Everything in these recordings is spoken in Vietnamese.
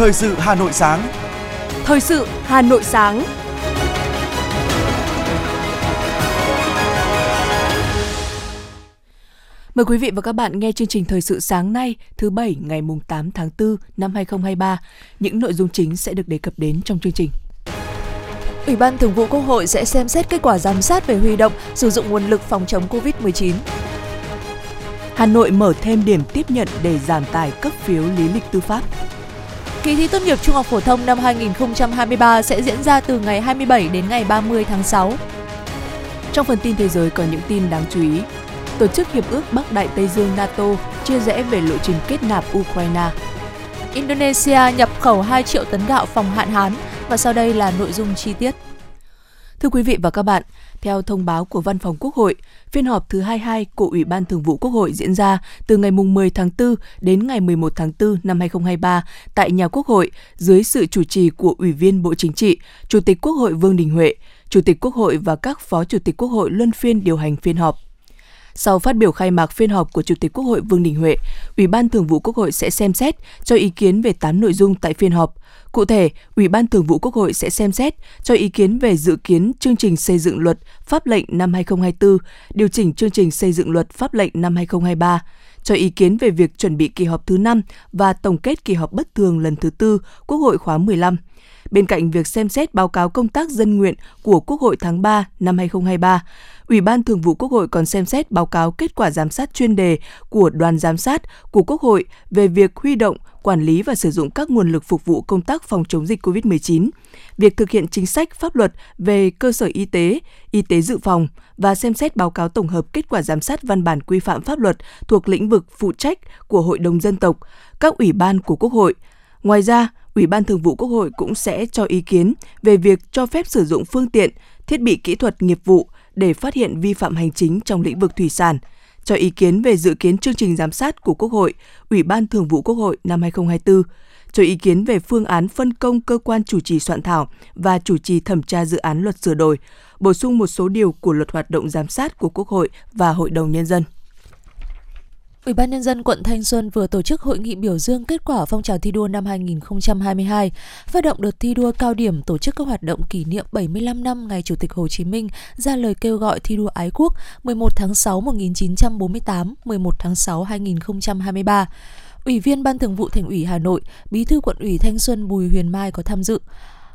Thời sự Hà Nội sáng. Thời sự Hà Nội sáng. Mời quý vị và các bạn nghe chương trình Thời sự sáng nay, thứ Bảy ngày 8 tháng 4 năm 2023. Những nội dung chính sẽ được đề cập đến trong chương trình. Ủy ban Thường vụ Quốc hội sẽ xem xét kết quả giám sát về huy động, sử dụng nguồn lực phòng chống COVID-19. Hà Nội mở thêm điểm tiếp nhận để giảm tải cấp phiếu lý lịch tư pháp. Kỳ thi tốt nghiệp trung học phổ thông năm 2023 sẽ diễn ra từ ngày 27 đến ngày 30 tháng 6. Trong phần tin thế giới có những tin đáng chú ý. Tổ chức Hiệp ước Bắc Đại Tây Dương NATO chia rẽ về lộ trình kết nạp Ukraine. Indonesia nhập khẩu 2 triệu tấn gạo phòng hạn hán và sau đây là nội dung chi tiết. Thưa quý vị và các bạn, theo thông báo của Văn phòng Quốc hội, phiên họp thứ 22 của Ủy ban Thường vụ Quốc hội diễn ra từ ngày 10 tháng 4 đến ngày 11 tháng 4 năm 2023 tại nhà Quốc hội dưới sự chủ trì của Ủy viên Bộ Chính trị, Chủ tịch Quốc hội Vương Đình Huệ, Chủ tịch Quốc hội và các Phó Chủ tịch Quốc hội luân phiên điều hành phiên họp. Sau phát biểu khai mạc phiên họp của Chủ tịch Quốc hội Vương Đình Huệ, Ủy ban Thường vụ Quốc hội sẽ xem xét cho ý kiến về 8 nội dung tại phiên họp. Cụ thể, Ủy ban Thường vụ Quốc hội sẽ xem xét cho ý kiến về dự kiến chương trình xây dựng luật pháp lệnh năm 2024, điều chỉnh chương trình xây dựng luật pháp lệnh năm 2023, cho ý kiến về việc chuẩn bị kỳ họp thứ 5 và tổng kết kỳ họp bất thường lần thứ tư Quốc hội khóa 15. Bên cạnh việc xem xét báo cáo công tác dân nguyện của Quốc hội tháng 3 năm 2023, Ủy ban Thường vụ Quốc hội còn xem xét báo cáo kết quả giám sát chuyên đề của đoàn giám sát của Quốc hội về việc huy động, quản lý và sử dụng các nguồn lực phục vụ công tác phòng chống dịch COVID-19, việc thực hiện chính sách pháp luật về cơ sở y tế, y tế dự phòng và xem xét báo cáo tổng hợp kết quả giám sát văn bản quy phạm pháp luật thuộc lĩnh vực phụ trách của Hội đồng dân tộc, các ủy ban của Quốc hội. Ngoài ra, Ủy ban Thường vụ Quốc hội cũng sẽ cho ý kiến về việc cho phép sử dụng phương tiện, thiết bị kỹ thuật nghiệp vụ để phát hiện vi phạm hành chính trong lĩnh vực thủy sản, cho ý kiến về dự kiến chương trình giám sát của Quốc hội, Ủy ban Thường vụ Quốc hội năm 2024, cho ý kiến về phương án phân công cơ quan chủ trì soạn thảo và chủ trì thẩm tra dự án luật sửa đổi, bổ sung một số điều của luật hoạt động giám sát của Quốc hội và Hội đồng Nhân dân. Ủy ban Nhân dân quận Thanh Xuân vừa tổ chức hội nghị biểu dương kết quả phong trào thi đua năm 2022, phát động đợt thi đua cao điểm tổ chức các hoạt động kỷ niệm 75 năm ngày Chủ tịch Hồ Chí Minh ra lời kêu gọi thi đua ái quốc 11 tháng 6 1948, 11 tháng 6 2023. Ủy viên Ban Thường vụ Thành ủy Hà Nội, Bí thư quận ủy Thanh Xuân Bùi Huyền Mai có tham dự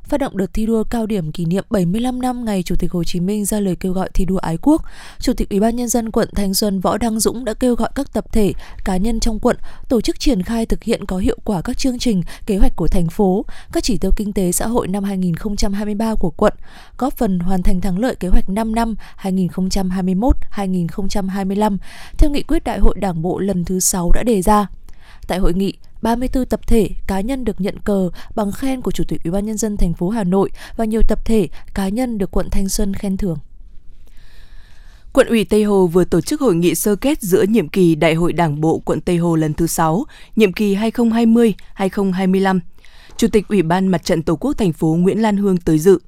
phát động đợt thi đua cao điểm kỷ niệm 75 năm ngày Chủ tịch Hồ Chí Minh ra lời kêu gọi thi đua ái quốc. Chủ tịch Ủy ban nhân dân quận Thanh Xuân Võ Đăng Dũng đã kêu gọi các tập thể, cá nhân trong quận tổ chức triển khai thực hiện có hiệu quả các chương trình, kế hoạch của thành phố, các chỉ tiêu kinh tế xã hội năm 2023 của quận, góp phần hoàn thành thắng lợi kế hoạch 5 năm 2021-2025 theo nghị quyết Đại hội Đảng bộ lần thứ 6 đã đề ra. Tại hội nghị, 34 tập thể, cá nhân được nhận cờ bằng khen của Chủ tịch Ủy ban nhân dân thành phố Hà Nội và nhiều tập thể, cá nhân được quận Thanh Xuân khen thưởng. Quận ủy Tây Hồ vừa tổ chức hội nghị sơ kết giữa nhiệm kỳ Đại hội Đảng bộ quận Tây Hồ lần thứ 6, nhiệm kỳ 2020-2025. Chủ tịch Ủy ban Mặt trận Tổ quốc thành phố Nguyễn Lan Hương tới dự.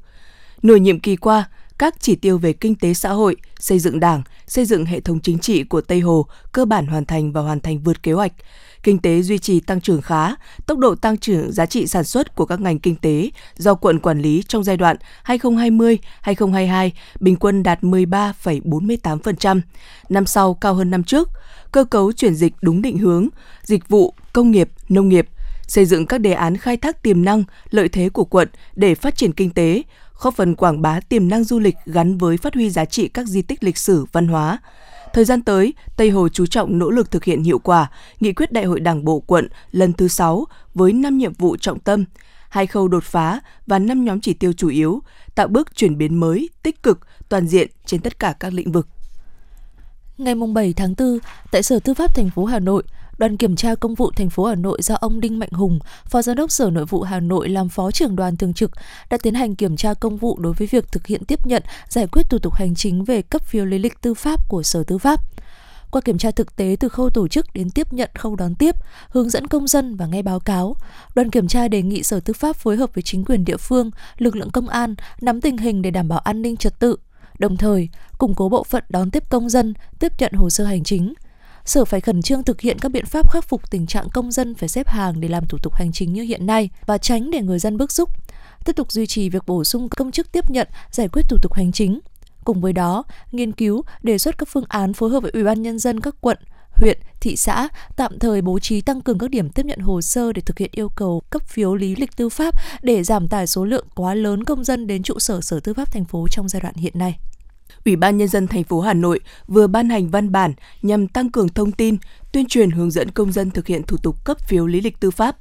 Nửa nhiệm kỳ qua, các chỉ tiêu về kinh tế xã hội, xây dựng đảng, xây dựng hệ thống chính trị của Tây Hồ cơ bản hoàn thành và hoàn thành vượt kế hoạch. Kinh tế duy trì tăng trưởng khá, tốc độ tăng trưởng giá trị sản xuất của các ngành kinh tế do quận quản lý trong giai đoạn 2020-2022 bình quân đạt 13,48%, năm sau cao hơn năm trước, cơ cấu chuyển dịch đúng định hướng, dịch vụ, công nghiệp, nông nghiệp, xây dựng các đề án khai thác tiềm năng, lợi thế của quận để phát triển kinh tế, góp phần quảng bá tiềm năng du lịch gắn với phát huy giá trị các di tích lịch sử, văn hóa, Thời gian tới, Tây Hồ chú trọng nỗ lực thực hiện hiệu quả nghị quyết Đại hội Đảng bộ quận lần thứ 6 với 5 nhiệm vụ trọng tâm, hai khâu đột phá và 5 nhóm chỉ tiêu chủ yếu, tạo bước chuyển biến mới, tích cực, toàn diện trên tất cả các lĩnh vực. Ngày 7 tháng 4, tại Sở Tư pháp thành phố Hà Nội, Đoàn kiểm tra công vụ thành phố Hà Nội do ông Đinh Mạnh Hùng, Phó Giám đốc Sở Nội vụ Hà Nội làm Phó trưởng đoàn thường trực đã tiến hành kiểm tra công vụ đối với việc thực hiện tiếp nhận, giải quyết thủ tục hành chính về cấp phiếu lý lịch tư pháp của Sở Tư pháp. Qua kiểm tra thực tế từ khâu tổ chức đến tiếp nhận khâu đón tiếp, hướng dẫn công dân và nghe báo cáo, đoàn kiểm tra đề nghị Sở Tư pháp phối hợp với chính quyền địa phương, lực lượng công an nắm tình hình để đảm bảo an ninh trật tự, đồng thời củng cố bộ phận đón tiếp công dân, tiếp nhận hồ sơ hành chính, Sở phải khẩn trương thực hiện các biện pháp khắc phục tình trạng công dân phải xếp hàng để làm thủ tục hành chính như hiện nay và tránh để người dân bức xúc. Tiếp tục duy trì việc bổ sung công chức tiếp nhận, giải quyết thủ tục hành chính. Cùng với đó, nghiên cứu, đề xuất các phương án phối hợp với Ủy ban nhân dân các quận, huyện, thị xã tạm thời bố trí tăng cường các điểm tiếp nhận hồ sơ để thực hiện yêu cầu cấp phiếu lý lịch tư pháp để giảm tải số lượng quá lớn công dân đến trụ sở Sở Tư pháp thành phố trong giai đoạn hiện nay. Ủy ban nhân dân thành phố Hà Nội vừa ban hành văn bản nhằm tăng cường thông tin, tuyên truyền hướng dẫn công dân thực hiện thủ tục cấp phiếu lý lịch tư pháp.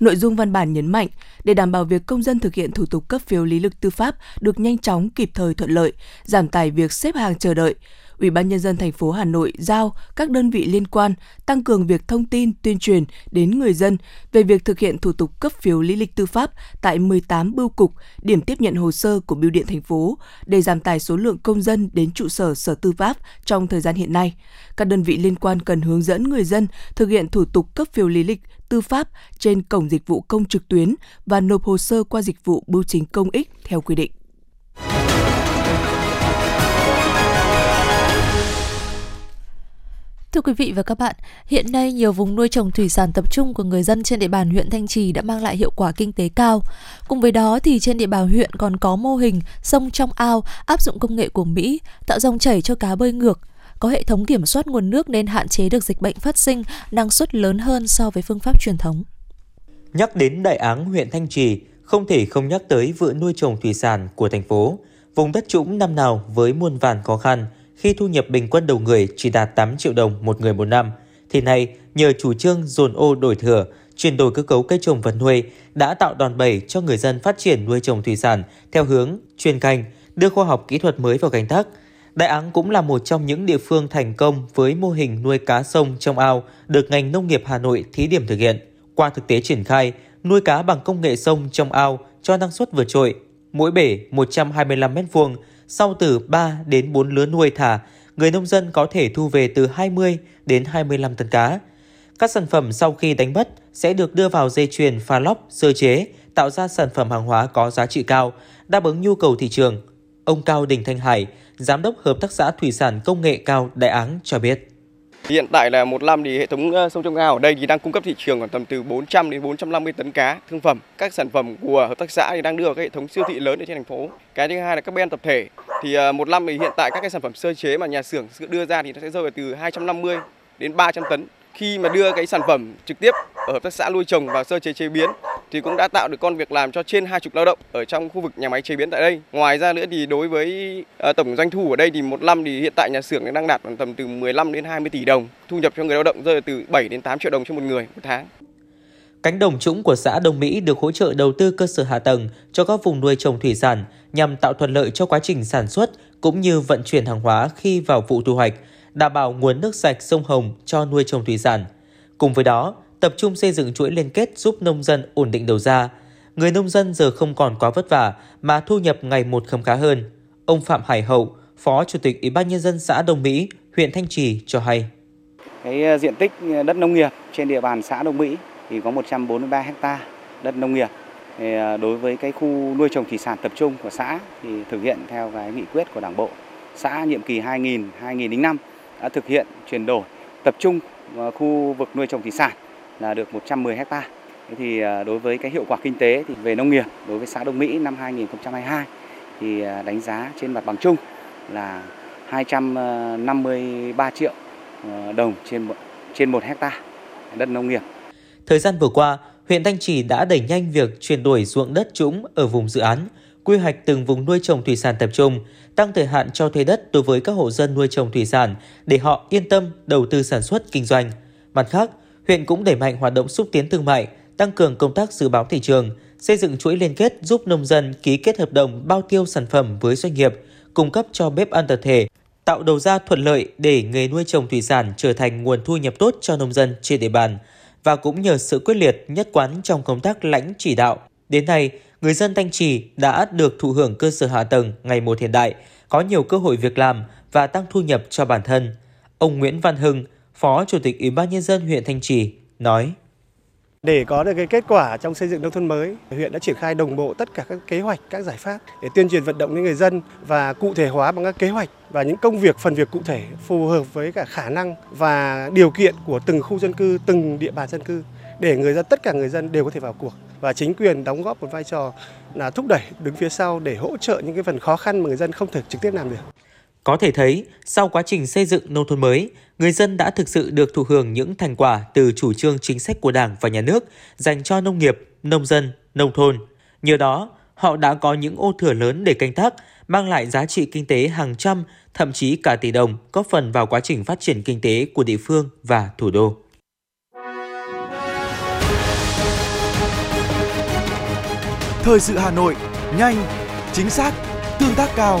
Nội dung văn bản nhấn mạnh, để đảm bảo việc công dân thực hiện thủ tục cấp phiếu lý lịch tư pháp được nhanh chóng, kịp thời thuận lợi, giảm tải việc xếp hàng chờ đợi, Ủy ban nhân dân thành phố Hà Nội giao các đơn vị liên quan tăng cường việc thông tin tuyên truyền đến người dân về việc thực hiện thủ tục cấp phiếu lý lịch tư pháp tại 18 bưu cục, điểm tiếp nhận hồ sơ của bưu điện thành phố để giảm tải số lượng công dân đến trụ sở Sở Tư pháp trong thời gian hiện nay. Các đơn vị liên quan cần hướng dẫn người dân thực hiện thủ tục cấp phiếu lý lịch tư pháp trên cổng dịch vụ công trực tuyến và nộp hồ sơ qua dịch vụ bưu chính công ích theo quy định. Thưa quý vị và các bạn, hiện nay nhiều vùng nuôi trồng thủy sản tập trung của người dân trên địa bàn huyện Thanh Trì đã mang lại hiệu quả kinh tế cao. Cùng với đó thì trên địa bàn huyện còn có mô hình sông trong ao áp dụng công nghệ của Mỹ, tạo dòng chảy cho cá bơi ngược, có hệ thống kiểm soát nguồn nước nên hạn chế được dịch bệnh phát sinh, năng suất lớn hơn so với phương pháp truyền thống. Nhắc đến Đại Áng huyện Thanh Trì, không thể không nhắc tới vựa nuôi trồng thủy sản của thành phố. Vùng đất trũng năm nào với muôn vàn khó khăn, khi thu nhập bình quân đầu người chỉ đạt 8 triệu đồng một người một năm, thì nay nhờ chủ trương dồn ô đổi thừa, chuyển đổi cơ cấu cây trồng vật nuôi đã tạo đòn bẩy cho người dân phát triển nuôi trồng thủy sản theo hướng chuyên canh, đưa khoa học kỹ thuật mới vào canh tác. Đại Áng cũng là một trong những địa phương thành công với mô hình nuôi cá sông trong ao được ngành nông nghiệp Hà Nội thí điểm thực hiện. Qua thực tế triển khai, nuôi cá bằng công nghệ sông trong ao cho năng suất vượt trội. Mỗi bể 125 m2 sau từ 3 đến 4 lứa nuôi thả, người nông dân có thể thu về từ 20 đến 25 tấn cá. Các sản phẩm sau khi đánh bắt sẽ được đưa vào dây chuyền pha lóc, sơ chế, tạo ra sản phẩm hàng hóa có giá trị cao, đáp ứng nhu cầu thị trường. Ông Cao Đình Thanh Hải, Giám đốc Hợp tác xã Thủy sản Công nghệ cao Đại Áng cho biết. Hiện tại là một năm thì hệ thống sông trong ao ở đây thì đang cung cấp thị trường khoảng tầm từ 400 đến 450 tấn cá, thương phẩm. Các sản phẩm của hợp tác xã thì đang đưa vào các hệ thống siêu thị lớn ở trên thành phố. Cái thứ hai là các bên tập thể. Thì ờ, một năm thì hiện tại các cái sản phẩm sơ chế mà nhà xưởng đưa ra thì nó sẽ rơi vào từ 250 đến 300 tấn. Khi mà đưa cái sản phẩm trực tiếp ở hợp tác xã nuôi trồng vào sơ chế chế biến thì cũng đã tạo được con việc làm cho trên 20 lao động ở trong khu vực nhà máy chế biến tại đây. Ngoài ra nữa thì đối với ờ, tổng doanh thu ở đây thì một năm thì hiện tại nhà xưởng đang đạt tầm từ 15 đến 20 tỷ đồng, thu nhập cho người lao động rơi từ 7 đến 8 triệu đồng cho một người một tháng. Cánh đồng trũng của xã Đông Mỹ được hỗ trợ đầu tư cơ sở hạ tầng cho các vùng nuôi trồng thủy sản nhằm tạo thuận lợi cho quá trình sản xuất cũng như vận chuyển hàng hóa khi vào vụ thu hoạch, đảm bảo nguồn nước sạch sông Hồng cho nuôi trồng thủy sản. Cùng với đó, tập trung xây dựng chuỗi liên kết giúp nông dân ổn định đầu ra. Người nông dân giờ không còn quá vất vả mà thu nhập ngày một khấm khá hơn. Ông Phạm Hải Hậu, Phó Chủ tịch Ủy ban nhân dân xã Đông Mỹ, huyện Thanh Trì cho hay. Cái ờ, diện tích ờ, đất nông nghiệp trên địa bàn xã Đông Mỹ thì có 143 ha đất nông nghiệp. Thì ờ, đối với cái khu nuôi trồng thủy sản tập trung của xã thì thực hiện theo cái nghị quyết của Đảng bộ. Xã nhiệm kỳ 2000 2005 đã thực hiện chuyển đổi tập trung khu vực nuôi trồng thủy sản là được 110 hecta. Thế thì à, đối với cái hiệu quả kinh tế thì về nông nghiệp đối với xã Đông Mỹ năm 2022 thì à, đánh giá trên mặt bằng chung là 253 triệu à, đồng trên trên một hecta đất nông nghiệp. Thời gian vừa qua, huyện Thanh Trì đã đẩy nhanh việc chuyển đổi ruộng đất trũng ở vùng dự án, quy hoạch từng vùng nuôi trồng thủy sản tập trung, tăng thời hạn cho thuê đất đối với các hộ dân nuôi trồng thủy sản để họ yên tâm đầu tư sản xuất kinh doanh. Mặt khác, huyện cũng đẩy mạnh hoạt động xúc tiến thương mại, tăng cường công tác dự báo thị trường, xây dựng chuỗi liên kết giúp nông dân ký kết hợp đồng bao tiêu sản phẩm với doanh nghiệp, cung cấp cho bếp ăn tập thể, tạo đầu ra thuận lợi để nghề nuôi trồng thủy sản trở thành nguồn thu nhập tốt cho nông dân trên địa bàn. Và cũng nhờ sự quyết liệt nhất quán trong công tác lãnh chỉ đạo, đến nay người dân Thanh Trì đã được thụ hưởng cơ sở hạ tầng ngày một hiện đại, có nhiều cơ hội việc làm và tăng thu nhập cho bản thân. Ông Nguyễn Văn Hưng, Phó Chủ tịch Ủy ban Nhân dân huyện Thanh Trì nói. Để có được cái kết quả trong xây dựng nông thôn mới, huyện đã triển khai đồng bộ tất cả các kế hoạch, các giải pháp để tuyên truyền vận động đến người dân và cụ thể hóa bằng các kế hoạch và những công việc, phần việc cụ thể phù hợp với cả khả năng và điều kiện của từng khu dân cư, từng địa bàn dân cư để người dân tất cả người dân đều có thể vào cuộc và chính quyền đóng góp một vai trò là thúc đẩy đứng phía sau để hỗ trợ những cái phần khó khăn mà người dân không thể trực tiếp làm được. Có thể thấy, sau quá trình xây dựng nông thôn mới, người dân đã thực sự được thụ hưởng những thành quả từ chủ trương chính sách của Đảng và Nhà nước dành cho nông nghiệp, nông dân, nông thôn. Nhờ đó, họ đã có những ô thửa lớn để canh tác, mang lại giá trị kinh tế hàng trăm, thậm chí cả tỷ đồng, góp phần vào quá trình phát triển kinh tế của địa phương và thủ đô. Thời sự Hà Nội, nhanh, chính xác, tương tác cao.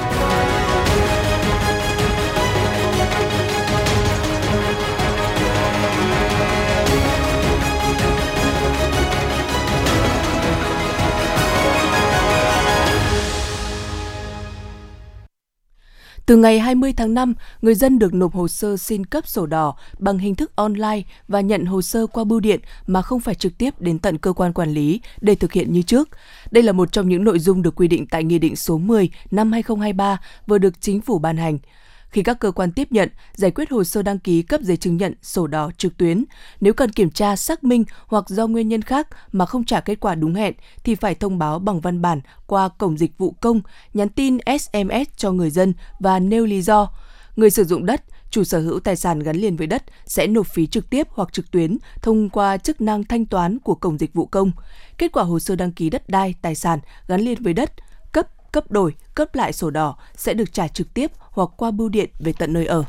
Từ ngày 20 tháng 5, người dân được nộp hồ sơ xin cấp sổ đỏ bằng hình thức online và nhận hồ sơ qua bưu điện mà không phải trực tiếp đến tận cơ quan quản lý để thực hiện như trước. Đây là một trong những nội dung được quy định tại Nghị định số 10 năm 2023 vừa được Chính phủ ban hành khi các cơ quan tiếp nhận, giải quyết hồ sơ đăng ký cấp giấy chứng nhận sổ đỏ trực tuyến. Nếu cần kiểm tra, xác minh hoặc do nguyên nhân khác mà không trả kết quả đúng hẹn thì phải thông báo bằng văn bản qua cổng dịch vụ công, nhắn tin SMS cho người dân và nêu lý do. Người sử dụng đất, chủ sở hữu tài sản gắn liền với đất sẽ nộp phí trực tiếp hoặc trực tuyến thông qua chức năng thanh toán của cổng dịch vụ công. Kết quả hồ sơ đăng ký đất đai, tài sản gắn liền với đất, cấp, đổi, cấp lại sổ đỏ sẽ được trả trực tiếp hoặc qua bưu điện về tận nơi ở.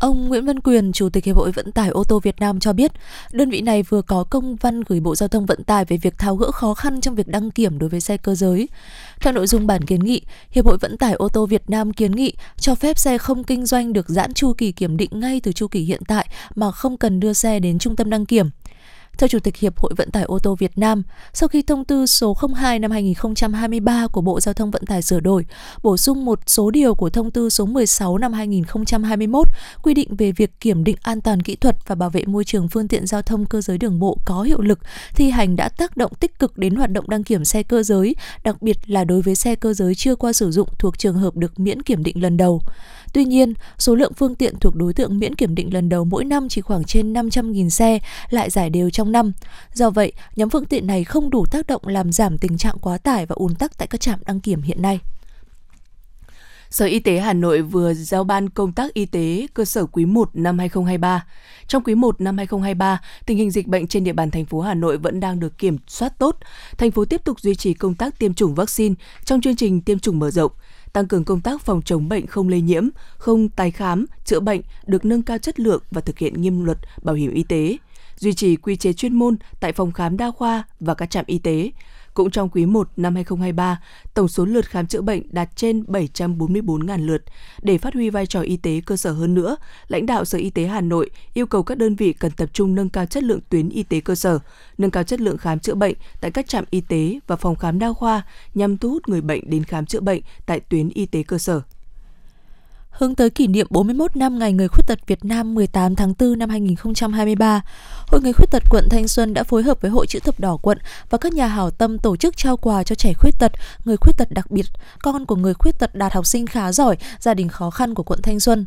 Ông Nguyễn Văn Quyền, Chủ tịch Hiệp hội Vận tải ô tô Việt Nam cho biết, đơn vị này vừa có công văn gửi Bộ Giao thông Vận tải về việc tháo gỡ khó khăn trong việc đăng kiểm đối với xe cơ giới. Theo nội dung bản kiến nghị, Hiệp hội Vận tải ô tô Việt Nam kiến nghị cho phép xe không kinh doanh được giãn chu kỳ kiểm định ngay từ chu kỳ hiện tại mà không cần đưa xe đến trung tâm đăng kiểm. Theo Chủ tịch Hiệp hội Vận tải ô tô Việt Nam, sau khi thông tư số 02 năm 2023 của Bộ Giao thông Vận tải sửa đổi, bổ sung một số điều của thông tư số 16 năm 2021 quy định về việc kiểm định an toàn kỹ thuật và bảo vệ môi trường phương tiện giao thông cơ giới đường bộ có hiệu lực, thi hành đã tác động tích cực đến hoạt động đăng kiểm xe cơ giới, đặc biệt là đối với xe cơ giới chưa qua sử dụng thuộc trường hợp được miễn kiểm định lần đầu. Tuy nhiên, số lượng phương tiện thuộc đối tượng miễn kiểm định lần đầu mỗi năm chỉ khoảng trên 500.000 xe, lại giải đều trong năm. Do vậy, nhóm phương tiện này không đủ tác động làm giảm tình trạng quá tải và ùn tắc tại các trạm đăng kiểm hiện nay. Sở Y tế Hà Nội vừa giao ban công tác y tế cơ sở quý 1 năm 2023. Trong quý 1 năm 2023, tình hình dịch bệnh trên địa bàn thành phố Hà Nội vẫn đang được kiểm soát tốt. Thành phố tiếp tục duy trì công tác tiêm chủng vaccine trong chương trình tiêm chủng mở rộng tăng cường công tác phòng chống bệnh không lây nhiễm, không tái khám, chữa bệnh được nâng cao chất lượng và thực hiện nghiêm luật bảo hiểm y tế, duy trì quy chế chuyên môn tại phòng khám đa khoa và các trạm y tế, cũng trong quý 1 năm 2023, tổng số lượt khám chữa bệnh đạt trên 744.000 lượt. Để phát huy vai trò y tế cơ sở hơn nữa, lãnh đạo Sở Y tế Hà Nội yêu cầu các đơn vị cần tập trung nâng cao chất lượng tuyến y tế cơ sở, nâng cao chất lượng khám chữa bệnh tại các trạm y tế và phòng khám đa khoa nhằm thu hút người bệnh đến khám chữa bệnh tại tuyến y tế cơ sở. Hướng tới kỷ niệm 41 năm Ngày Người Khuyết tật Việt Nam 18 tháng 4 năm 2023, Hội Người Khuyết tật quận Thanh Xuân đã phối hợp với Hội Chữ thập đỏ quận và các nhà hảo tâm tổ chức trao quà cho trẻ khuyết tật, người khuyết tật đặc biệt, con của người khuyết tật đạt học sinh khá giỏi, gia đình khó khăn của quận Thanh Xuân.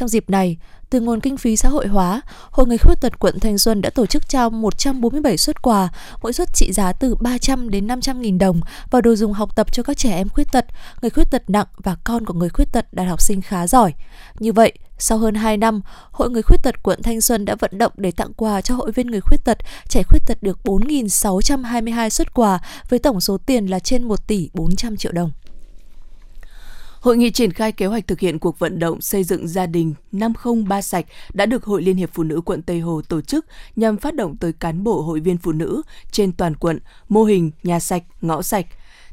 Trong dịp này, từ nguồn kinh phí xã hội hóa, Hội Người Khuyết tật quận Thanh Xuân đã tổ chức trao 147 suất quà, mỗi suất trị giá từ 300 đến 500 nghìn đồng và đồ dùng học tập cho các trẻ em khuyết tật, người khuyết tật nặng và con của người khuyết tật đạt học sinh khá giỏi. Như vậy, sau hơn 2 năm, Hội Người Khuyết tật quận Thanh Xuân đã vận động để tặng quà cho hội viên người khuyết tật, trẻ khuyết tật được 4.622 suất quà với tổng số tiền là trên 1 tỷ 400 triệu đồng. Hội nghị triển khai kế hoạch thực hiện cuộc vận động xây dựng gia đình 503 sạch đã được Hội Liên hiệp Phụ nữ quận Tây Hồ tổ chức nhằm phát động tới cán bộ hội viên phụ nữ trên toàn quận mô hình nhà sạch, ngõ sạch.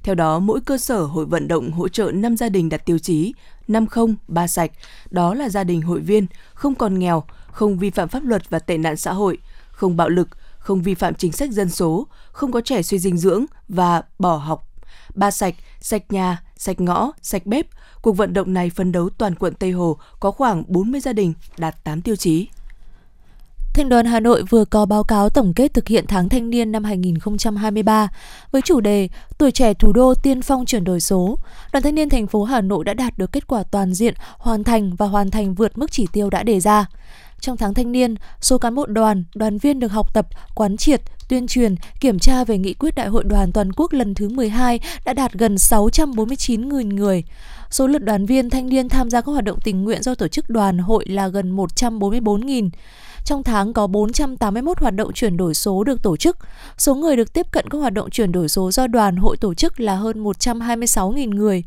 Theo đó, mỗi cơ sở hội vận động hỗ trợ 5 gia đình đặt tiêu chí 503 sạch, đó là gia đình hội viên không còn nghèo, không vi phạm pháp luật và tệ nạn xã hội, không bạo lực, không vi phạm chính sách dân số, không có trẻ suy dinh dưỡng và bỏ học ba sạch, sạch nhà, sạch ngõ, sạch bếp. Cuộc vận động này phấn đấu toàn quận Tây Hồ có khoảng 40 gia đình đạt 8 tiêu chí. Thành đoàn Hà Nội vừa có báo cáo tổng kết thực hiện tháng thanh niên năm 2023 với chủ đề Tuổi trẻ thủ đô tiên phong chuyển đổi số. Đoàn thanh niên thành phố Hà Nội đã đạt được kết quả toàn diện, hoàn thành và hoàn thành vượt mức chỉ tiêu đã đề ra. Trong tháng thanh niên, số cán bộ đoàn, đoàn viên được học tập, quán triệt, tuyên truyền, kiểm tra về nghị quyết Đại hội đoàn toàn quốc lần thứ 12 đã đạt gần 649.000 người. Số lượt đoàn viên thanh niên tham gia các hoạt động tình nguyện do tổ chức đoàn hội là gần 144.000. Trong tháng có 481 hoạt động chuyển đổi số được tổ chức. Số người được tiếp cận các hoạt động chuyển đổi số do đoàn hội tổ chức là hơn 126.000 người.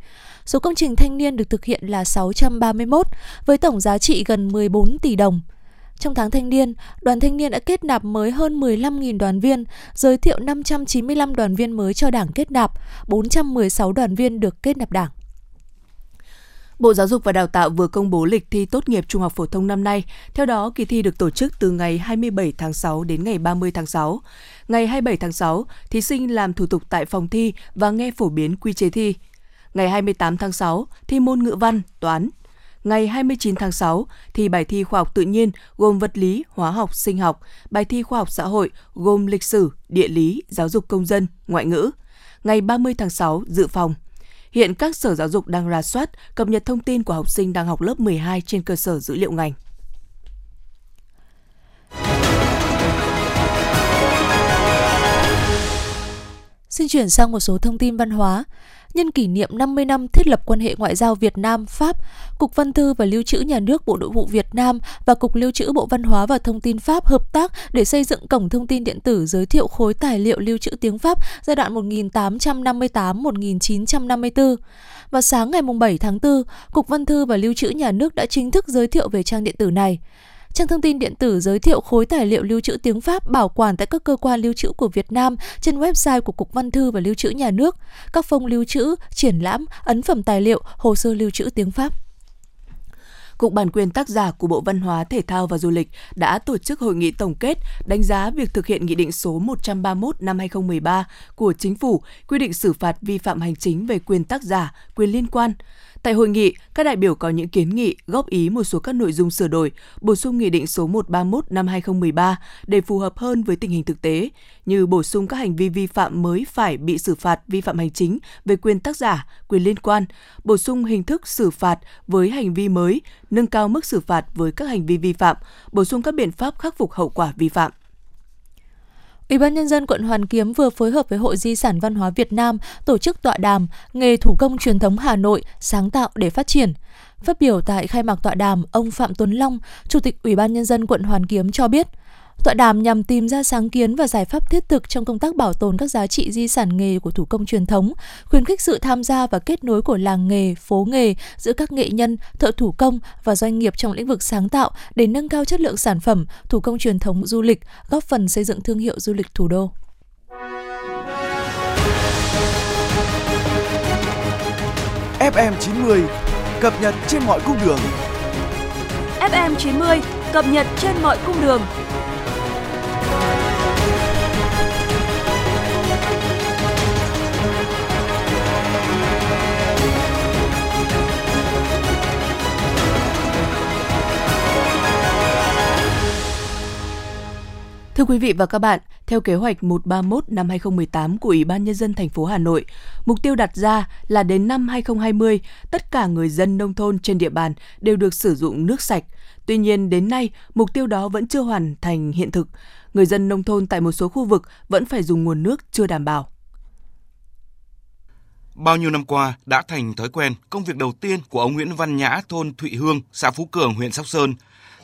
Số công trình thanh niên được thực hiện là 631 với tổng giá trị gần 14 tỷ đồng. Trong tháng thanh niên, đoàn thanh niên đã kết nạp mới hơn 15.000 đoàn viên, giới thiệu 595 đoàn viên mới cho đảng kết nạp, 416 đoàn viên được kết nạp đảng. Bộ Giáo dục và Đào tạo vừa công bố lịch thi tốt nghiệp trung học phổ thông năm nay. Theo đó, kỳ thi được tổ chức từ ngày 27 tháng 6 đến ngày 30 tháng 6. Ngày 27 tháng 6, thí sinh làm thủ tục tại phòng thi và nghe phổ biến quy chế thi. Ngày 28 tháng 6, thi môn ngữ văn, toán. Ngày 29 tháng 6, thì bài thi khoa học tự nhiên gồm vật lý, hóa học, sinh học, bài thi khoa học xã hội gồm lịch sử, địa lý, giáo dục công dân, ngoại ngữ. Ngày 30 tháng 6, dự phòng. Hiện các sở giáo dục đang ra soát, cập nhật thông tin của học sinh đang học lớp 12 trên cơ sở dữ liệu ngành. Xin chuyển sang một số thông tin văn hóa. Nhân kỷ niệm 50 năm thiết lập quan hệ ngoại giao Việt Nam Pháp, Cục Văn thư và Lưu trữ Nhà nước Bộ Nội vụ Việt Nam và Cục Lưu trữ Bộ Văn hóa và Thông tin Pháp hợp tác để xây dựng cổng thông tin điện tử giới thiệu khối tài liệu lưu trữ tiếng Pháp giai đoạn 1858-1954. Và sáng ngày 7 tháng 4, Cục Văn thư và Lưu trữ Nhà nước đã chính thức giới thiệu về trang điện tử này. Trang thông tin điện tử giới thiệu khối tài liệu lưu trữ tiếng Pháp bảo quản tại các cơ quan lưu trữ của Việt Nam trên website của Cục Văn thư và Lưu trữ Nhà nước, các phong lưu trữ, triển lãm, ấn phẩm tài liệu, hồ sơ lưu trữ tiếng Pháp. Cục Bản quyền tác giả của Bộ Văn hóa, Thể thao và Du lịch đã tổ chức hội nghị tổng kết đánh giá việc thực hiện Nghị định số 131 năm 2013 của Chính phủ quy định xử phạt vi phạm hành chính về quyền tác giả, quyền liên quan. Tại hội nghị, các đại biểu có những kiến nghị, góp ý một số các nội dung sửa đổi, bổ sung Nghị định số 131 năm 2013 để phù hợp hơn với tình hình thực tế, như bổ sung các hành vi vi phạm mới phải bị xử phạt vi phạm hành chính về quyền tác giả, quyền liên quan, bổ sung hình thức xử phạt với hành vi mới, nâng cao mức xử phạt với các hành vi vi phạm, bổ sung các biện pháp khắc phục hậu quả vi phạm. Ủy ban nhân dân quận Hoàn Kiếm vừa phối hợp với Hội Di sản Văn hóa Việt Nam tổ chức tọa đàm nghề thủ công truyền thống Hà Nội sáng tạo để phát triển. Phát biểu tại khai mạc tọa đàm, ông Phạm Tuấn Long, Chủ tịch Ủy ban nhân dân quận Hoàn Kiếm cho biết, Tọa đàm nhằm tìm ra sáng kiến và giải pháp thiết thực trong công tác bảo tồn các giá trị di sản nghề của thủ công truyền thống, khuyến khích sự tham gia và kết nối của làng nghề, phố nghề giữa các nghệ nhân, thợ thủ công và doanh nghiệp trong lĩnh vực sáng tạo để nâng cao chất lượng sản phẩm, thủ công truyền thống du lịch, góp phần xây dựng thương hiệu du lịch thủ đô. FM 90 cập nhật trên mọi cung đường. FM 90 cập nhật trên mọi cung đường. Thưa quý vị và các bạn, theo kế hoạch 131 năm 2018 của Ủy ban nhân dân thành phố Hà Nội, mục tiêu đặt ra là đến năm 2020, tất cả người dân nông thôn trên địa bàn đều được sử dụng nước sạch. Tuy nhiên đến nay, mục tiêu đó vẫn chưa hoàn thành hiện thực. Người dân nông thôn tại một số khu vực vẫn phải dùng nguồn nước chưa đảm bảo. Bao nhiêu năm qua đã thành thói quen, công việc đầu tiên của ông Nguyễn Văn Nhã thôn Thụy Hương, xã Phú Cường, huyện Sóc Sơn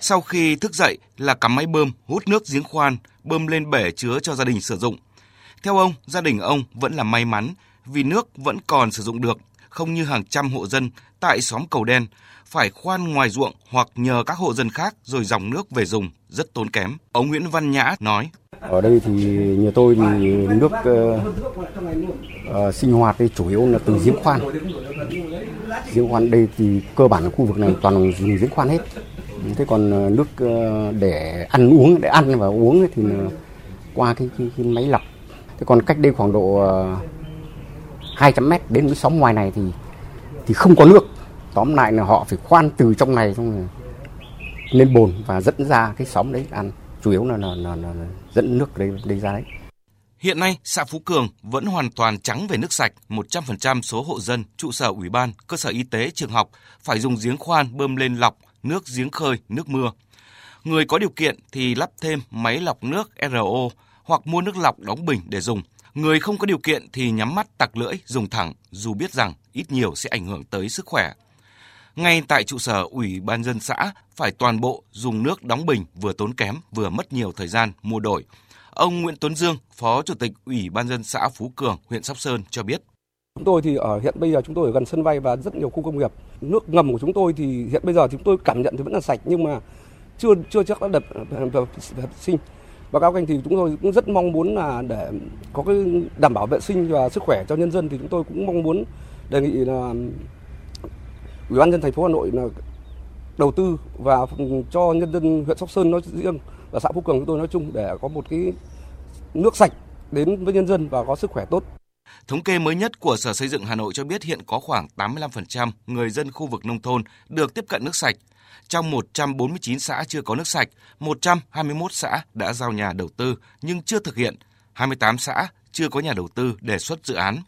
sau khi thức dậy là cắm máy bơm hút nước giếng khoan, bơm lên bể chứa cho gia đình sử dụng. Theo ông, gia đình ông vẫn là may mắn vì nước vẫn còn sử dụng được, không như hàng trăm hộ dân tại xóm Cầu Đen phải khoan ngoài ruộng hoặc nhờ các hộ dân khác rồi dòng nước về dùng rất tốn kém. Ông Nguyễn Văn Nhã nói: Ở đây thì nhà tôi thì nước uh, uh, sinh hoạt thì chủ yếu là từ giếng khoan. Giếng khoan đây thì cơ bản ở khu vực này toàn dùng giếng khoan hết thế còn ờ, nước ờ, để ăn uống để ăn và uống thì qua cái, cái, cái máy lọc. Thế còn cách đây khoảng độ ờ, 200 mét đến cái xóm ngoài này thì thì không có nước. Tóm lại là họ phải khoan từ trong này xong lên bồn và dẫn ra cái xóm đấy ăn. Chủ yếu là, là, là, là, là dẫn nước đây, đây ra đấy. Hiện nay, xã Phú Cường vẫn hoàn toàn trắng về nước sạch, 100% số hộ dân, trụ sở ủy ban, cơ sở y tế, trường học phải dùng giếng khoan bơm lên lọc nước giếng khơi, nước mưa. Người có điều kiện thì lắp thêm máy lọc nước RO hoặc mua nước lọc đóng bình để dùng. Người không có điều kiện thì nhắm mắt tặc lưỡi dùng thẳng dù biết rằng ít nhiều sẽ ảnh hưởng tới sức khỏe. Ngay tại trụ sở Ủy ban dân xã phải toàn bộ dùng nước đóng bình vừa tốn kém vừa mất nhiều thời gian mua đổi. Ông Nguyễn Tuấn Dương, Phó Chủ tịch Ủy ban dân xã Phú Cường, huyện Sóc Sơn cho biết. Chúng tôi thì ở hiện bây giờ chúng tôi ở gần sân bay và rất nhiều khu công nghiệp. Nước ngầm của chúng tôi thì hiện bây giờ chúng tôi cảm nhận thì vẫn là sạch nhưng mà chưa chưa chắc đã đập vệ sinh. Và các anh thì chúng tôi cũng rất mong muốn là để có cái đảm bảo vệ sinh và sức khỏe cho nhân dân thì chúng tôi cũng mong muốn đề nghị là Ủy ban dân thành phố Hà Nội là đầu tư và cho nhân dân huyện Sóc Sơn nói riêng và xã Phú Cường chúng tôi nói chung để có một cái nước sạch đến với nhân dân và có sức khỏe tốt. Thống kê mới nhất của Sở Xây dựng Hà Nội cho biết hiện có khoảng 85% người dân khu vực nông thôn được tiếp cận nước sạch. Trong 149 xã chưa có nước sạch, 121 xã đã giao nhà đầu tư nhưng chưa thực hiện, 28 xã chưa có nhà đầu tư đề xuất dự án.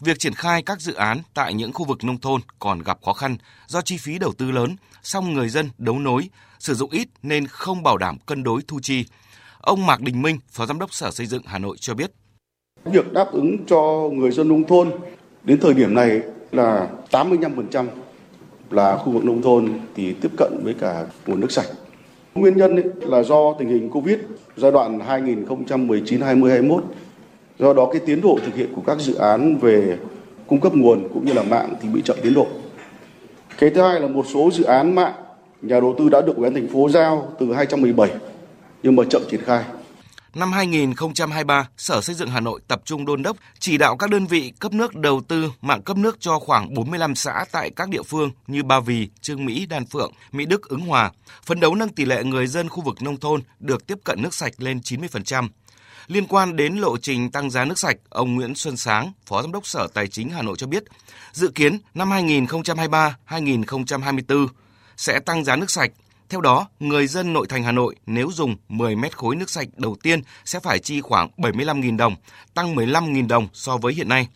Việc triển khai các dự án tại những khu vực nông thôn còn gặp khó khăn do chi phí đầu tư lớn, song người dân đấu nối, sử dụng ít nên không bảo đảm cân đối thu chi. Ông Mạc Đình Minh, Phó Giám đốc Sở Xây dựng Hà Nội cho biết. Việc đáp ứng cho người dân nông thôn đến thời điểm này là 85% là khu vực nông thôn thì tiếp cận với cả nguồn nước sạch. Nguyên nhân ấy là do tình hình Covid giai đoạn 2019-2021 Do đó cái tiến độ thực hiện của các dự án về cung cấp nguồn cũng như là mạng thì bị chậm tiến độ. Cái thứ hai là một số dự án mạng nhà đầu tư đã được ủy ban thành phố giao từ 2017 nhưng mà chậm triển khai. Năm 2023, Sở Xây dựng Hà Nội tập trung đôn đốc chỉ đạo các đơn vị cấp nước đầu tư mạng cấp nước cho khoảng 45 xã tại các địa phương như Ba Vì, Trương Mỹ, Đan Phượng, Mỹ Đức, Ứng Hòa, phấn đấu nâng tỷ lệ người dân khu vực nông thôn được tiếp cận nước sạch lên 90%. Liên quan đến lộ trình tăng giá nước sạch, ông Nguyễn Xuân Sáng, Phó Giám đốc Sở Tài chính Hà Nội cho biết, dự kiến năm 2023-2024 sẽ tăng giá nước sạch. Theo đó, người dân nội thành Hà Nội nếu dùng 10 mét khối nước sạch đầu tiên sẽ phải chi khoảng 75.000 đồng, tăng 15.000 đồng so với hiện nay.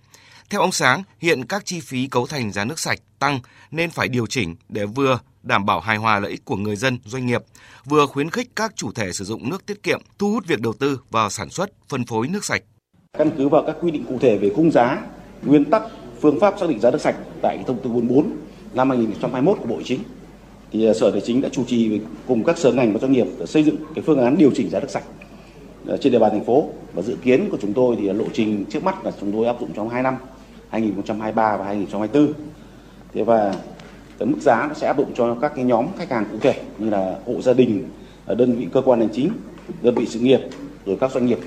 Theo ông Sáng, hiện các chi phí cấu thành giá nước sạch tăng nên phải điều chỉnh để vừa đảm bảo hài hòa lợi ích của người dân, doanh nghiệp, vừa khuyến khích các chủ thể sử dụng nước tiết kiệm, thu hút việc đầu tư vào sản xuất, phân phối nước sạch. Căn cứ vào các quy định cụ thể về khung giá, nguyên tắc, phương pháp xác định giá nước sạch tại thông tư 44 năm 2021 của Bộ Chính thì à, Sở Tài chính đã chủ trì cùng các sở ngành và doanh nghiệp để xây dựng cái phương án điều chỉnh giá nước sạch à, trên địa bàn thành phố và dự kiến của chúng tôi thì lộ trình trước mắt là chúng tôi áp dụng trong 2 năm 2023 và 2024. Thế và cái mức giá nó sẽ áp dụng cho các cái nhóm khách hàng cụ thể như là hộ gia đình, à, đơn vị cơ quan hành chính, đơn vị sự nghiệp, rồi các doanh nghiệp.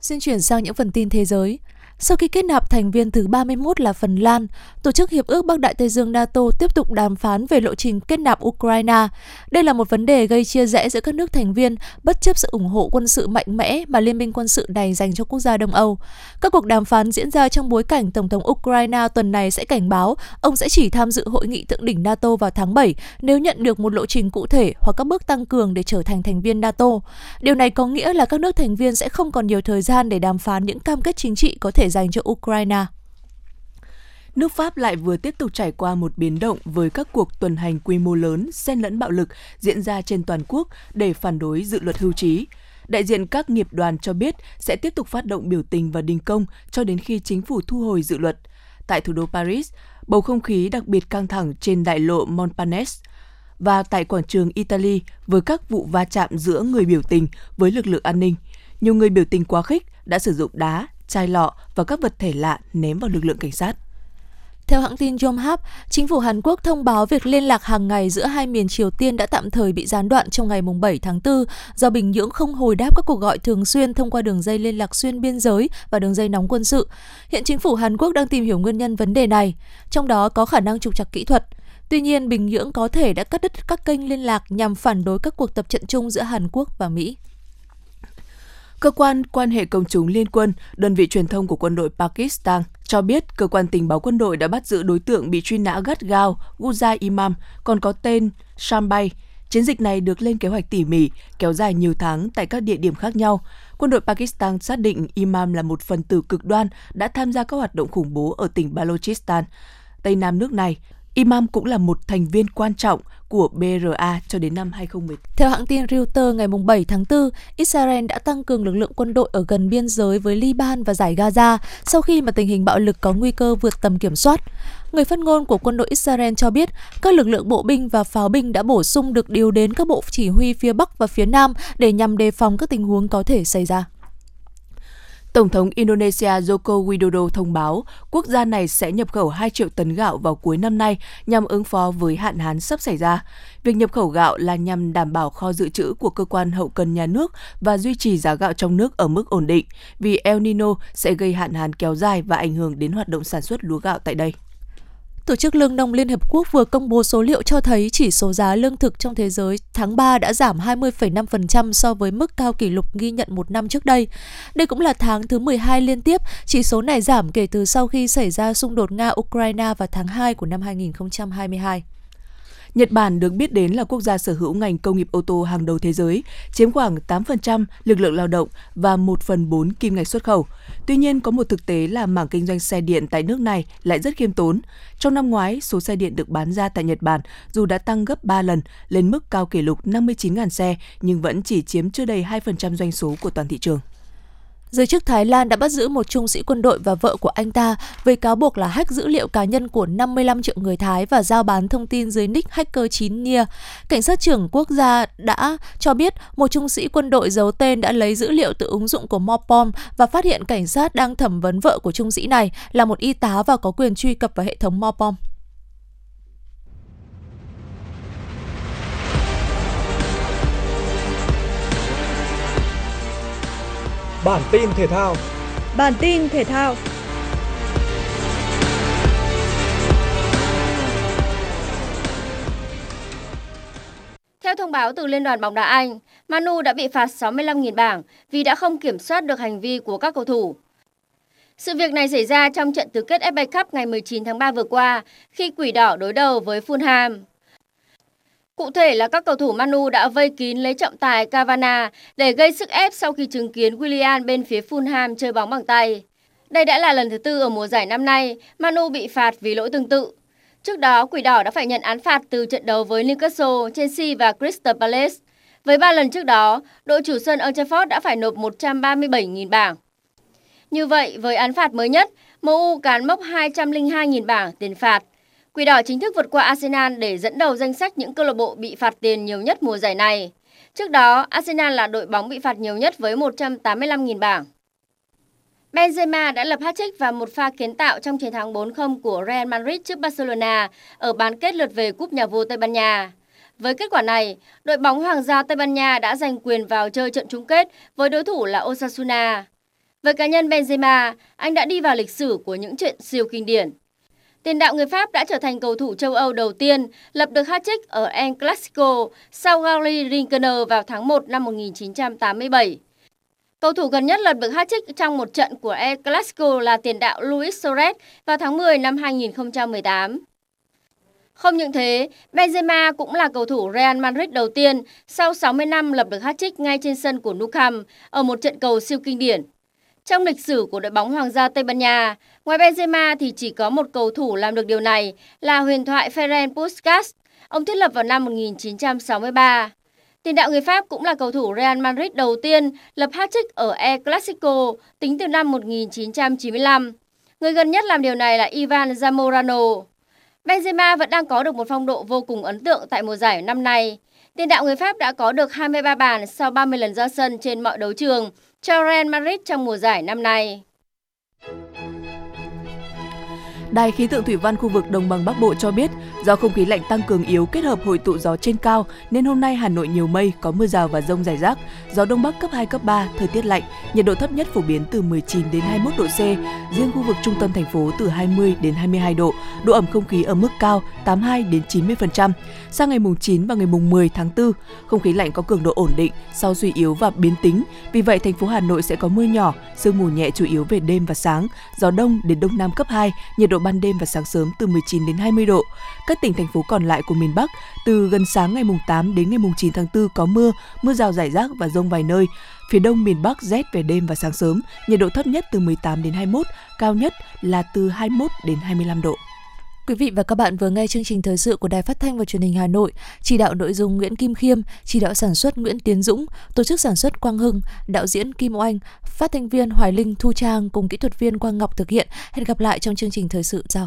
Xin chuyển sang những phần tin thế giới. Sau khi kết nạp thành viên thứ 31 là Phần Lan, Tổ chức Hiệp ước Bắc Đại Tây Dương NATO tiếp tục đàm phán về lộ trình kết nạp Ukraine. Đây là một vấn đề gây chia rẽ giữa các nước thành viên, bất chấp sự ủng hộ quân sự mạnh mẽ mà liên minh quân sự này dành cho quốc gia Đông Âu. Các cuộc đàm phán diễn ra trong bối cảnh Tổng thống Ukraine tuần này sẽ cảnh báo ông sẽ chỉ tham dự hội nghị thượng đỉnh NATO vào tháng 7 nếu nhận được một lộ trình cụ thể hoặc các bước tăng cường để trở thành thành viên NATO. Điều này có nghĩa là các nước thành viên sẽ không còn nhiều thời gian để đàm phán những cam kết chính trị có thể dành cho Ukraine. Nước Pháp lại vừa tiếp tục trải qua một biến động với các cuộc tuần hành quy mô lớn, xen lẫn bạo lực diễn ra trên toàn quốc để phản đối dự luật hưu trí. Đại diện các nghiệp đoàn cho biết sẽ tiếp tục phát động biểu tình và đình công cho đến khi chính phủ thu hồi dự luật. Tại thủ đô Paris, bầu không khí đặc biệt căng thẳng trên đại lộ Montparnasse và tại quảng trường Italy với các vụ va chạm giữa người biểu tình với lực lượng an ninh. Nhiều người biểu tình quá khích đã sử dụng đá, chai lọ và các vật thể lạ ném vào lực lượng cảnh sát. Theo hãng tin Yonhap, chính phủ Hàn Quốc thông báo việc liên lạc hàng ngày giữa hai miền Triều Tiên đã tạm thời bị gián đoạn trong ngày 7 tháng 4 do Bình Nhưỡng không hồi đáp các cuộc gọi thường xuyên thông qua đường dây liên lạc xuyên biên giới và đường dây nóng quân sự. Hiện chính phủ Hàn Quốc đang tìm hiểu nguyên nhân vấn đề này, trong đó có khả năng trục trặc kỹ thuật. Tuy nhiên, Bình Nhưỡng có thể đã cắt đứt các kênh liên lạc nhằm phản đối các cuộc tập trận chung giữa Hàn Quốc và Mỹ. Cơ quan quan hệ công chúng liên quân, đơn vị truyền thông của quân đội Pakistan cho biết cơ quan tình báo quân đội đã bắt giữ đối tượng bị truy nã gắt gao Guza Imam, còn có tên Shambay. Chiến dịch này được lên kế hoạch tỉ mỉ, kéo dài nhiều tháng tại các địa điểm khác nhau. Quân đội Pakistan xác định Imam là một phần tử cực đoan đã tham gia các hoạt động khủng bố ở tỉnh Balochistan, Tây Nam nước này. Imam cũng là một thành viên quan trọng của BRA cho đến năm 2010. Theo hãng tin Reuters ngày 7 tháng 4, Israel đã tăng cường lực lượng quân đội ở gần biên giới với Liban và giải Gaza sau khi mà tình hình bạo lực có nguy cơ vượt tầm kiểm soát. Người phát ngôn của quân đội Israel cho biết các lực lượng bộ binh và pháo binh đã bổ sung được điều đến các bộ chỉ huy phía Bắc và phía Nam để nhằm đề phòng các tình huống có thể xảy ra. Tổng thống Indonesia Joko Widodo thông báo quốc gia này sẽ nhập khẩu 2 triệu tấn gạo vào cuối năm nay nhằm ứng phó với hạn hán sắp xảy ra. Việc nhập khẩu gạo là nhằm đảm bảo kho dự trữ của cơ quan hậu cần nhà nước và duy trì giá gạo trong nước ở mức ổn định, vì El Nino sẽ gây hạn hán kéo dài và ảnh hưởng đến hoạt động sản xuất lúa gạo tại đây. Tổ chức Lương nông Liên Hợp Quốc vừa công bố số liệu cho thấy chỉ số giá lương thực trong thế giới tháng 3 đã giảm 20,5% so với mức cao kỷ lục ghi nhận một năm trước đây. Đây cũng là tháng thứ 12 liên tiếp, chỉ số này giảm kể từ sau khi xảy ra xung đột Nga-Ukraine vào tháng 2 của năm 2022. Nhật Bản được biết đến là quốc gia sở hữu ngành công nghiệp ô tô hàng đầu thế giới, chiếm khoảng 8% lực lượng lao động và 1 phần 4 kim ngạch xuất khẩu. Tuy nhiên, có một thực tế là mảng kinh doanh xe điện tại nước này lại rất khiêm tốn. Trong năm ngoái, số xe điện được bán ra tại Nhật Bản dù đã tăng gấp 3 lần lên mức cao kỷ lục 59.000 xe nhưng vẫn chỉ chiếm chưa đầy 2% doanh số của toàn thị trường. Giới chức Thái Lan đã bắt giữ một trung sĩ quân đội và vợ của anh ta với cáo buộc là hack dữ liệu cá nhân của 55 triệu người Thái và giao bán thông tin dưới nick hacker 9 Nia. Cảnh sát trưởng quốc gia đã cho biết một trung sĩ quân đội giấu tên đã lấy dữ liệu từ ứng dụng của Mopom và phát hiện cảnh sát đang thẩm vấn vợ của trung sĩ này là một y tá và có quyền truy cập vào hệ thống Mopom. Bản tin thể thao. Bản tin thể thao. Theo thông báo từ Liên đoàn bóng đá Anh, Manu đã bị phạt 65.000 bảng vì đã không kiểm soát được hành vi của các cầu thủ. Sự việc này xảy ra trong trận tứ kết FA Cup ngày 19 tháng 3 vừa qua khi Quỷ Đỏ đối đầu với Fulham. Cụ thể là các cầu thủ Manu đã vây kín lấy trọng tài Cavana để gây sức ép sau khi chứng kiến Willian bên phía Fulham chơi bóng bằng tay. Đây đã là lần thứ tư ở mùa giải năm nay Manu bị phạt vì lỗi tương tự. Trước đó, Quỷ Đỏ đã phải nhận án phạt từ trận đấu với Newcastle, Chelsea và Crystal Palace. Với ba lần trước đó, đội chủ sân Old Trafford đã phải nộp 137.000 bảng. Như vậy, với án phạt mới nhất, MU cán mốc 202.000 bảng tiền phạt. Quỷ đỏ chính thức vượt qua Arsenal để dẫn đầu danh sách những câu lạc bộ bị phạt tiền nhiều nhất mùa giải này. Trước đó, Arsenal là đội bóng bị phạt nhiều nhất với 185.000 bảng. Benzema đã lập hat-trick và một pha kiến tạo trong chiến thắng 4-0 của Real Madrid trước Barcelona ở bán kết lượt về Cúp Nhà vua Tây Ban Nha. Với kết quả này, đội bóng Hoàng gia Tây Ban Nha đã giành quyền vào chơi trận chung kết với đối thủ là Osasuna. Với cá nhân Benzema, anh đã đi vào lịch sử của những chuyện siêu kinh điển. Tiền đạo người Pháp đã trở thành cầu thủ châu Âu đầu tiên lập được hat-trick ở El Clasico sau Gary Rinkener vào tháng 1 năm 1987. Cầu thủ gần nhất lập được hat-trick trong một trận của El Clasico là tiền đạo Luis Suarez vào tháng 10 năm 2018. Không những thế, Benzema cũng là cầu thủ Real Madrid đầu tiên sau 60 năm lập được hat-trick ngay trên sân của Nou Camp ở một trận cầu siêu kinh điển. Trong lịch sử của đội bóng Hoàng gia Tây Ban Nha, ngoài Benzema thì chỉ có một cầu thủ làm được điều này là huyền thoại Ferenc Puskas. Ông thiết lập vào năm 1963. Tiền đạo người Pháp cũng là cầu thủ Real Madrid đầu tiên lập hat-trick ở El Clasico tính từ năm 1995. Người gần nhất làm điều này là Ivan Zamorano. Benzema vẫn đang có được một phong độ vô cùng ấn tượng tại mùa giải năm nay. Tiền đạo người Pháp đã có được 23 bàn sau 30 lần ra sân trên mọi đấu trường cho Real Madrid trong mùa giải năm nay. Đài khí tượng thủy văn khu vực Đồng bằng Bắc Bộ cho biết, do không khí lạnh tăng cường yếu kết hợp hội tụ gió trên cao nên hôm nay Hà Nội nhiều mây, có mưa rào và rông rải rác, gió đông bắc cấp 2 cấp 3, thời tiết lạnh, nhiệt độ thấp nhất phổ biến từ 19 đến 21 độ C, riêng khu vực trung tâm thành phố từ 20 đến 22 độ, độ ẩm không khí ở mức cao 82 đến 90%. Sang ngày mùng 9 và ngày mùng 10 tháng 4, không khí lạnh có cường độ ổn định, sau suy yếu và biến tính. Vì vậy, thành phố Hà Nội sẽ có mưa nhỏ, sương mù nhẹ chủ yếu về đêm và sáng, gió đông đến đông nam cấp 2, nhiệt độ ban đêm và sáng sớm từ 19 đến 20 độ. Các tỉnh thành phố còn lại của miền Bắc, từ gần sáng ngày mùng 8 đến ngày mùng 9 tháng 4 có mưa, mưa rào rải rác và rông vài nơi. Phía đông miền Bắc rét về đêm và sáng sớm, nhiệt độ thấp nhất từ 18 đến 21, cao nhất là từ 21 đến 25 độ. Quý vị và các bạn vừa nghe chương trình thời sự của Đài Phát thanh và Truyền hình Hà Nội, chỉ đạo nội dung Nguyễn Kim Khiêm, chỉ đạo sản xuất Nguyễn Tiến Dũng, tổ chức sản xuất Quang Hưng, đạo diễn Kim Oanh, phát thanh viên Hoài Linh Thu Trang cùng kỹ thuật viên Quang Ngọc thực hiện. Hẹn gặp lại trong chương trình thời sự sau.